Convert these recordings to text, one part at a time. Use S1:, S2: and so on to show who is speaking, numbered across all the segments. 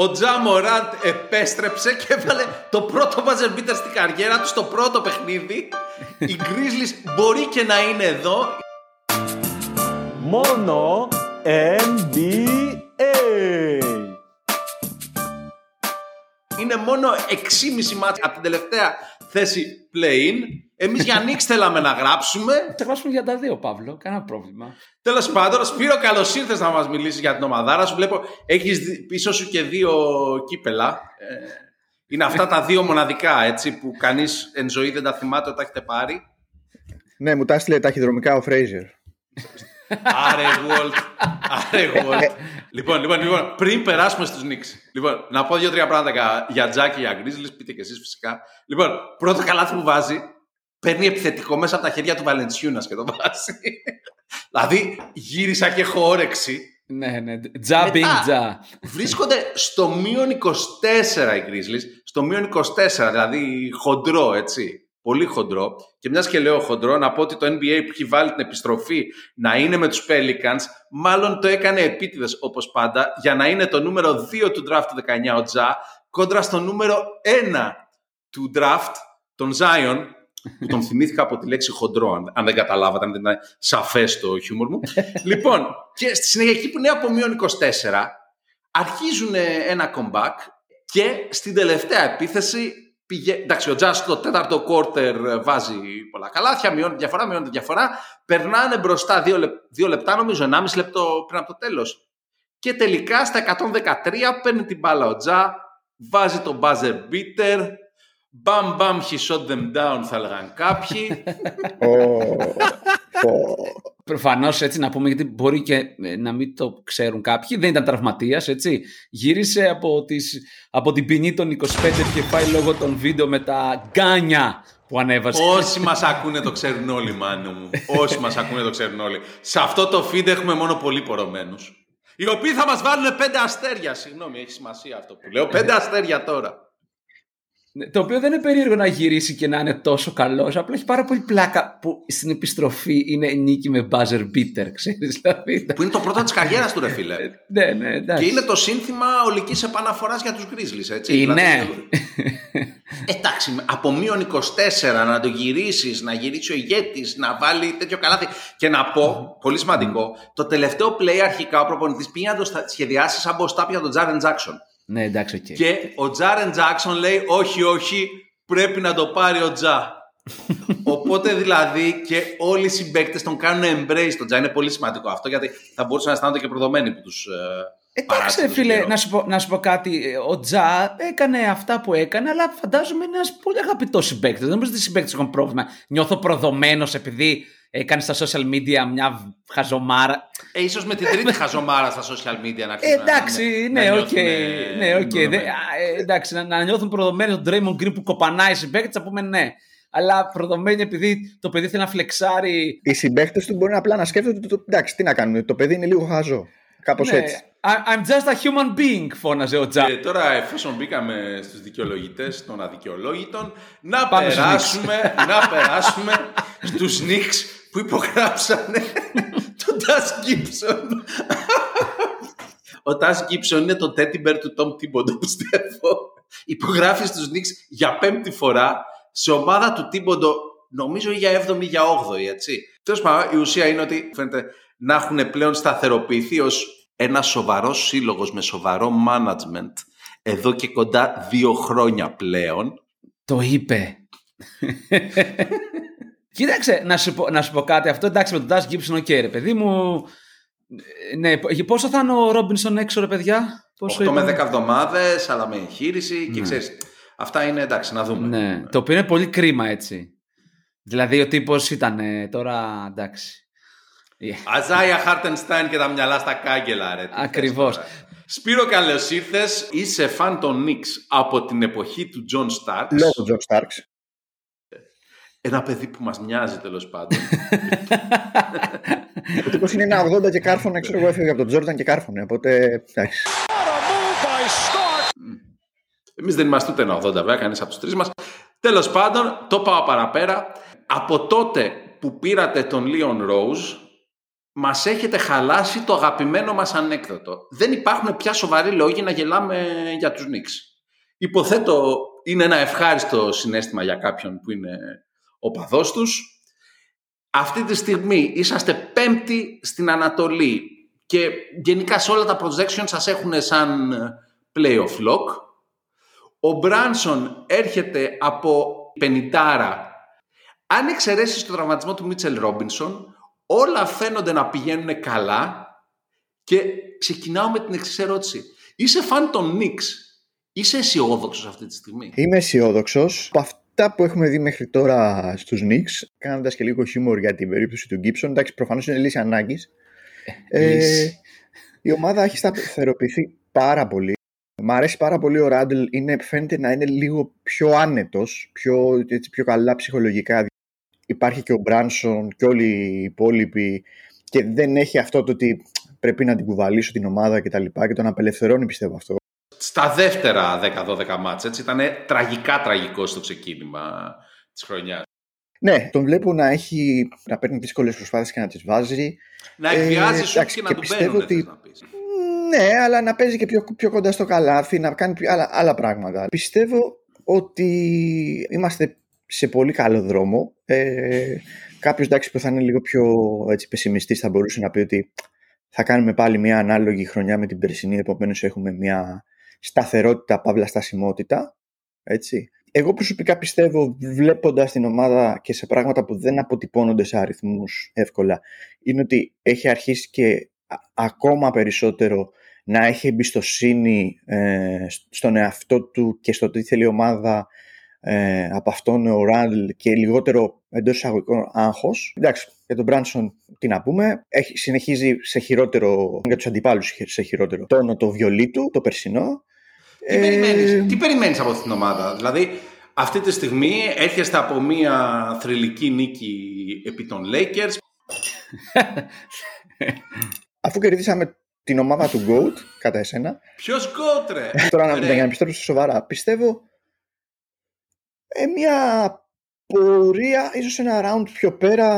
S1: ο Τζα Μοράντ επέστρεψε και έβαλε το πρώτο buzzer beater στην καριέρα του στο πρώτο παιχνίδι. Οι Grizzlies μπορεί και να είναι εδώ.
S2: Μόνο NBA.
S1: Είναι μόνο 6,5 μάτια από την τελευταία θέση play-in. Εμείς για Νίξ θέλαμε να γράψουμε.
S3: Θα γράψουμε για τα δύο, Παύλο. Κανένα πρόβλημα.
S1: Τέλος πάντων, Σπύρο, καλώς ήρθες να μας μιλήσεις για την ομαδάρα σου. Βλέπω έχεις πίσω σου και δύο κύπελα. Ε, είναι αυτά τα δύο μοναδικά έτσι, που κανείς εν ζωή δεν τα θυμάται όταν έχετε πάρει.
S4: Ναι, μου τα έστειλε ταχυδρομικά ο Φρέιζερ.
S1: Άρε Γουόλτ. Άρε Γουόλτ. λοιπόν, λοιπόν, λοιπόν, πριν περάσουμε στους Νικς. Λοιπόν, να πω δύο-τρία πράγματα για Τζα και για Γκρίζλις. Πείτε και εσείς φυσικά. Λοιπόν, πρώτο καλάθι που βάζει παίρνει επιθετικό μέσα από τα χέρια του Βαλεντσιούνα και το βάζει. δηλαδή γύρισα και έχω όρεξη.
S3: Ναι, ναι. Τζα being τζα.
S1: Βρίσκονται στο μείον 24 οι Grizzlies. Στο μείον 24, δηλαδή χοντρό, έτσι. Πολύ χοντρό. Και μιας και λέω χοντρό, να πω ότι το NBA που έχει βάλει την επιστροφή να είναι με τους Pelicans, μάλλον το έκανε επίτηδες όπως πάντα, για να είναι το νούμερο 2 του draft του 19 ο Τζα, κόντρα στο νούμερο 1 του draft, τον Zion, που τον θυμήθηκα από τη λέξη χοντρό, αν, δεν καταλάβατε, αν δεν ήταν σαφές το χιούμορ μου. λοιπόν, και στη συνέχεια εκεί που είναι από μείον 24, αρχίζουν ένα comeback και στην τελευταία επίθεση Πηγε... Εντάξει, ο Τζάς στο τέταρτο quarter βάζει πολλά καλάθια, μειώνει διαφορά, μειώνει διαφορά. Περνάνε μπροστά δύο, λεπ... δύο λεπτά, νομίζω, 1,5 λεπτό πριν από το τέλος. Και τελικά στα 113 παίρνει την μπάλα ο Τζα, βάζει το buzzer beater, Μπαμ μπαμ he shot them down θα λέγαν κάποιοι.
S3: Προφανώς έτσι να πούμε, γιατί μπορεί και ε, να μην το ξέρουν κάποιοι. Δεν ήταν τραυματίας, έτσι. Γύρισε από, τις, από την ποινή των 25 και πάει λόγω των βίντεο με τα γκάνια που ανέβασε.
S1: Όσοι μας ακούνε το ξέρουν όλοι, μάνο μου. Όσοι μας ακούνε το ξέρουν όλοι. Σε αυτό το feed έχουμε μόνο πολύ πορωμένους. Οι οποίοι θα μας βάλουν πέντε αστέρια. Συγγνώμη, έχει σημασία αυτό που λέω. Πέντε αστέρια τώρα.
S3: Ναι, το οποίο δεν είναι περίεργο να γυρίσει και να είναι τόσο καλός. Απλά έχει πάρα πολύ πλάκα που στην επιστροφή είναι νίκη με buzzer beater, ξέρεις, δηλαδή.
S1: Που είναι το πρώτο της καριέρας του, ρε φίλε.
S3: ναι, ναι, εντάξει.
S1: Και είναι το σύνθημα ολικής επαναφοράς για τους Grizzlies, έτσι.
S3: Είναι.
S1: Δηλαδή, εντάξει, από μείον 24 να το γυρίσεις, να γυρίσει ο ηγέτης, να βάλει τέτοιο καλάθι. Και να πω, πολύ σημαντικό, το τελευταίο play αρχικά ο προπονητής πήγε να το σχεδιάσει σαν μποστάπια τον Τζάρεν Τζάξον.
S3: Ναι, εντάξει, okay.
S1: Και ο Τζάρεν Τζάξον λέει όχι, όχι, πρέπει να το πάρει ο Τζα. Οπότε δηλαδή και όλοι οι συμπαίκτες τον κάνουν embrace τον Τζα. Είναι πολύ σημαντικό αυτό γιατί θα μπορούσαν να αισθάνονται και προδομένοι που τους.
S3: Ε, Εντάξει, φίλε, να σου, πω, να σου πω κάτι. Ο Τζα έκανε αυτά που έκανε, αλλά φαντάζομαι είναι ένας πολύ αγαπητός συμπαίκτης. Δεν νομίζω ότι οι συμπαίκτες έχουν πρόβλημα. Νιώθω προδομένος επειδή έκανε στα social media μια χαζομάρα.
S1: Ε, ίσως με την τρίτη χαζομάρα στα social media να
S3: αρχίσουν Εντάξει, ναι, οκ. Ναι, okay. Ε, εντάξει, να, να νιώθουν προδομένοι τον Draymond Green που κοπανάει συμπαίκτη, θα πούμε ναι. Αλλά προδομένοι επειδή το παιδί θέλει να φλεξάρει.
S4: Οι συμπαίκτες του μπορεί απλά να σκέφτονται ότι εντάξει, τι να κάνουμε, το παιδί είναι λίγο χαζό. Κάπως ναι. έτσι.
S3: I'm just a human being, φώναζε ο Τζα.
S1: Και τώρα, εφόσον μπήκαμε στους δικαιολογητές των αδικαιολόγητων, να περάσουμε, να περάσουμε στους Knicks που υπογράψανε τον Τας Γκίψον. Ο Τας Γκίψον είναι το τέτιμπερ του Τόμ Τίμποντο, πιστεύω. Υπογράφει στους Νίξ για πέμπτη φορά σε ομάδα του Τίμποντο, νομίζω για 7η ή για 8η, έτσι. Τέλος πάντων, η ουσία είναι ότι φαίνεται να έχουν πλέον σταθεροποιηθεί ως ένα σοβαρό σύλλογος με σοβαρό management εδώ και κοντά δύο χρόνια πλέον.
S3: Το είπε. Κοίταξε, να σου, πω, να σου πω κάτι. Αυτό εντάξει με τον Taj Gibson, ok, okay, ρε παιδί μου. Ναι, πόσο θα είναι ο Ρόμπινσον έξω, ρε παιδιά;
S1: Πόσο 8 με 10 εβδομάδες, αλλά με εγχείρηση ναι. και ξέρεις. Αυτά είναι εντάξει, να δούμε.
S3: Ναι, το οποίο είναι πολύ κρίμα έτσι. Δηλαδή ο τύπος ήταν τώρα εντάξει.
S1: Yeah. Αϊζάια Χάρτενστάιν και τα μυαλά στα κάγκελα, ρε.
S3: Ακριβώς.
S1: Σπύρο, καλώς ήρθες. Είσαι φαν των Νικς από την εποχή του Τζον Σταρκς.
S4: Λόγω του Τζον Σταρκς.
S1: Ένα παιδί που μας μοιάζει τέλος πάντων.
S4: Ο τύπος είναι ένα 80 και κάρφωνε, ξέρω εγώ, έφυγε από τον Τζόρνταν και κάρφωνε, οπότε εντάξει.
S1: Εμείς δεν είμαστε ούτε ένα 80 βέβαια, κανείς από τους τρεις μας. Τέλος πάντων, το πάω παραπέρα. Από τότε που πήρατε τον Λίον Ρόουζ, μας έχετε χαλάσει το αγαπημένο μας ανέκδοτο. Δεν υπάρχουν πια σοβαροί λόγοι να γελάμε για τους Νίξ. Υποθέτω είναι ένα ευχάριστο συνέστημα για κάποιον που είναι ο παδός τους. Αυτή τη στιγμή είσαστε πέμπτη στην Ανατολή και γενικά σε όλα τα projections σας έχουν σαν playoff lock. Ο Μπράνσον έρχεται από 50 Αν εξαιρέσεις το τραυματισμό του Μίτσελ Ρόμπινσον, όλα φαίνονται να πηγαίνουν καλά και ξεκινάω με την εξής ερώτηση. Είσαι φαν των Νίξ. Είσαι αισιόδοξος αυτή τη στιγμή;
S4: Είμαι αισιόδοξος. Από αυτά που έχουμε δει μέχρι τώρα στους Νίξ, κάνοντας και λίγο χιούμορ για την περίπτωση του Γκίψον, εντάξει, προφανώς είναι λύση ανάγκης. Ε, η ομάδα έχει σταθεροποιηθεί πάρα πολύ. Μ' αρέσει πάρα πολύ ο Ράντλ. Είναι, φαίνεται να είναι λίγο πιο άνετος, πιο, πιο καλά ψυχολογικά. Υπάρχει και ο Μπράνσον και όλοι οι υπόλοιποι και δεν έχει αυτό το ότι πρέπει να την κουβαλήσω την ομάδα και τα λοιπά και τον απελευθερώνει πιστεύω αυτό.
S1: Στα δεύτερα 10-12 μάτς, έτσι, ήταν τραγικά τραγικό στο ξεκίνημα της χρονιάς.
S4: Ναι, τον βλέπω να, έχει, να παίρνει δύσκολες προσπάθειες και να τις βάζει.
S1: Να εκβιάζει ε, και, να του μπαίνουν, ότι... να πεις.
S4: Ναι, αλλά να παίζει και πιο, πιο κοντά στο καλάθι, να κάνει άλλα, άλλα πράγματα. Πιστεύω ότι είμαστε σε πολύ καλό δρόμο. Ε, Κάποιος που θα είναι λίγο πιο έτσι, πεσημιστής θα μπορούσε να πει ότι θα κάνουμε πάλι μια ανάλογη χρονιά με την περσινή, επομένως έχουμε μια σταθερότητα, παύλα στασιμότητα. Έτσι. Εγώ προσωπικά πιστεύω, βλέποντας την ομάδα και σε πράγματα που δεν αποτυπώνονται σε αριθμούς εύκολα, είναι ότι έχει αρχίσει και ακόμα περισσότερο να έχει εμπιστοσύνη ε, στον εαυτό του και στο τι θέλει η ομάδα ε, από αυτόν ο Ράντλ και λιγότερο εντός εισαγωγικών άγχος. Εντάξει, για τον Μπράνσον τι να πούμε. Έχει, συνεχίζει σε χειρότερο, για τους αντιπάλους σε χειρότερο τόνο το βιολί του, το περσινό.
S1: Τι, ε... περιμένεις, τι περιμένεις από αυτήν την ομάδα, δηλαδή αυτή τη στιγμή έρχεστε από μια θρηλυκή νίκη επί των Lakers.
S4: Αφού κερδίσαμε την ομάδα του GOAT, κατά εσένα.
S1: Ποιος GOAT, ρε!
S4: Τώρα να, για να επιστρέψω σοβαρά. Πιστεύω ε, μια πορεία ίσως ένα round πιο πέρα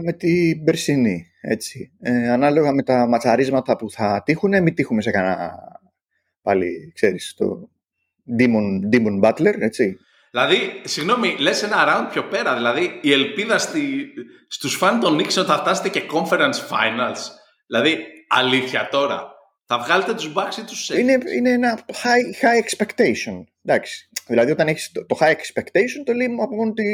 S4: με την περσινή. Έτσι. Ε, ανάλογα με τα ματσαρίσματα που θα τύχουν, μην τύχουμε σε κανένα πάλι, ξέρεις, το Demon, Demon Butler, έτσι.
S1: Δηλαδή, συγγνώμη, λες ένα round πιο πέρα, δηλαδή η ελπίδα στη, στους φαν των Knicks θα φτάσετε και Conference Finals. Δηλαδή, αλήθεια τώρα, θα βγάλετε τους Bucks ή τους Celtics;
S4: Είναι, είναι ένα high, high expectation, εντάξει. Δηλαδή, όταν έχεις το, high expectation, το λέει από μόνο τη,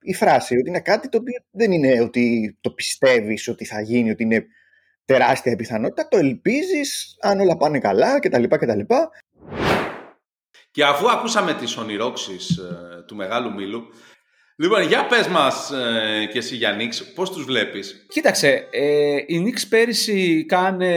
S4: η φράση. Ότι είναι κάτι το οποίο δεν είναι ότι το πιστεύεις ότι θα γίνει, ότι είναι τεράστια πιθανότητα. Το ελπίζεις, αν όλα πάνε καλά κτλ. κτλ.
S1: Και αφού ακούσαμε τις ονειρώξεις ε, του Μεγάλου Μήλου, Λοιπόν, για πες μας ε, και εσύ για Νικς, πώς τους βλέπεις;
S3: Κοίταξε, ε, οι Νικς πέρυσι κάνε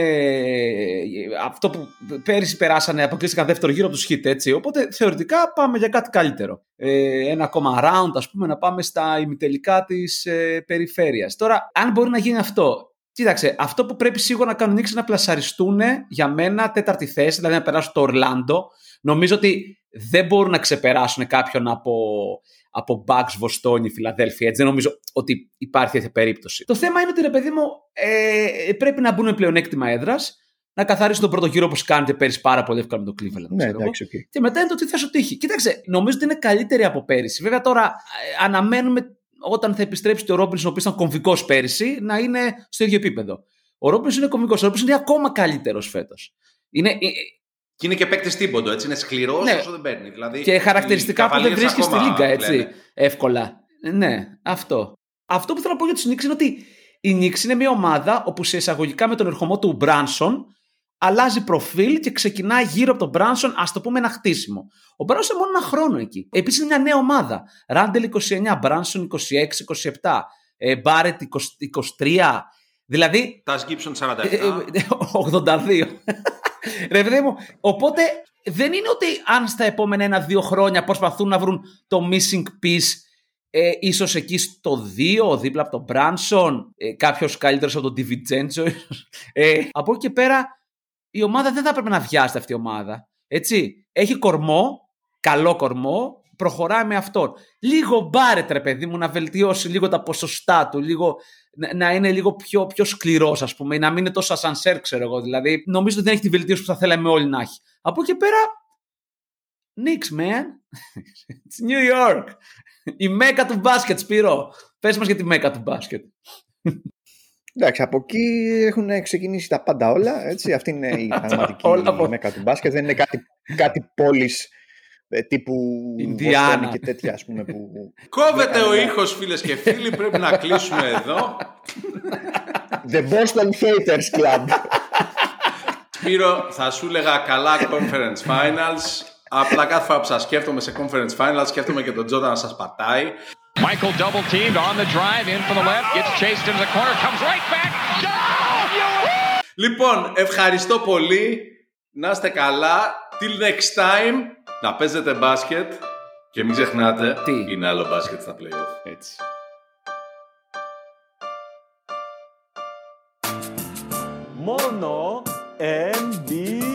S3: αυτό που πέρυσι περάσανε, αποκλείστηκαν δεύτερο γύρο από τους Χιτ, έτσι. Οπότε θεωρητικά πάμε για κάτι καλύτερο. Ε, ένα ακόμα round, ας πούμε, να πάμε στα ημιτελικά της ε, περιφέρειας. Τώρα, αν μπορεί να γίνει αυτό, Κοίταξε, αυτό που πρέπει σίγουρα να κάνουν είναι να πλασαριστούν για μένα τέταρτη θέση, δηλαδή να περάσουν το Ορλάντο. Νομίζω ότι δεν μπορούν να ξεπεράσουν κάποιον από από Bucks, Βοστόνη, Φιλαδέλφια. Έτσι δεν νομίζω ότι υπάρχει τέτοια περίπτωση. Το θέμα είναι ότι ρε παιδί μου ε, πρέπει να μπουν πλεονέκτημα έδρας, να καθαρίσουν τον πρώτο γύρο όπως κάνετε πέρυσι πάρα πολύ εύκολα με το Cleveland.
S4: Ναι, εντάξει, okay.
S3: Και μετά είναι το τι θα σου τύχει. Κοίταξε, νομίζω ότι είναι καλύτερη από πέρυσι. Βέβαια τώρα ε, αναμένουμε όταν θα επιστρέψει ο Ρόμπινσον, ο οποίος ήταν κομβικός πέρυσι, να είναι στο ίδιο επίπεδο. Ο Ρόμπινσον είναι κομβικός. Ο Ρόμπινσον είναι ακόμα καλύτερος φέτος. Είναι, ε,
S1: και είναι και παίκτης Τίμποντο, έτσι. Είναι σκληρός ναι. όσο δεν παίρνει. Δηλαδή,
S3: και χαρακτηριστικά που δεν βρίσκεις στη Λίγκα, έτσι. Εύκολα. Ναι, αυτό. Αυτό που θέλω να πω για τους Νικς είναι ότι η Νικς είναι μια ομάδα όπου σε εισαγωγικά με τον ερχομό του Μπράνσον αλλάζει προφίλ και ξεκινάει γύρω από τον Μπράνσον, ας το πούμε, ένα χτίσιμο. Ο Μπράνσον μόνο ένα χρόνο εκεί. Επίσης είναι μια νέα ομάδα. Ράντελ 29, Μπράνσον 26-27, Μπάρετ 23. Δηλαδή.
S1: Τας Γκίψον 47.
S3: 82. Ρε παιδί μου, οπότε δεν είναι ότι αν στα επόμενα ένα-δύο χρόνια προσπαθούν να βρουν το missing piece ε, ίσως εκεί στο 2, δίπλα από τον Μπράνσον, ε, κάποιος καλύτερος από τον Divincenzo. Ε, από εκεί και πέρα η ομάδα δεν θα έπρεπε να βιάζεται αυτή η ομάδα. Έτσι, έχει κορμό, καλό κορμό, προχωράει με αυτόν. Λίγο μπάρετ ρε παιδί μου να βελτιώσει λίγο τα ποσοστά του, λίγο να είναι λίγο πιο, πιο σκληρός, ας πούμε, ή να μην είναι τόσο ασανσέρ, ξέρω εγώ. Δηλαδή, νομίζω ότι δεν έχει τη βελτίωση που θα θέλαμε όλοι να έχει. Από εκεί πέρα, Knicks, man. It's New York. Η μέκα του μπάσκετ, Σπύρο. Πες μας για τη μέκα του μπάσκετ.
S4: Εντάξει, από εκεί έχουν ξεκινήσει τα πάντα όλα. Έτσι. Αυτή είναι η πραγματική μέκα του μπάσκετ. Δεν είναι κάτι, κάτι πόλης ε, τύπου
S3: Ινδιάνα
S4: και τέτοια ας πούμε που...
S1: Κόβεται ο ήχος φίλες και φίλοι, πρέπει να κλείσουμε εδώ.
S4: The Boston Haters Club.
S1: Σπύρο, θα σου έλεγα καλά conference finals. Απλά κάθε φορά που σας σκέφτομαι σε conference finals, σκέφτομαι και τον Τζότα να σας πατάει. Michael double teamed on the drive in from the left, gets chased into the corner, comes right back. Λοιπόν, ευχαριστώ πολύ. Να είστε καλά. Till next time. Να παίζετε μπάσκετ. Και μην ξεχνάτε,
S3: Τι;
S1: είναι άλλο μπάσκετ στα playoff.
S3: Έτσι.
S2: Μόνο NBA.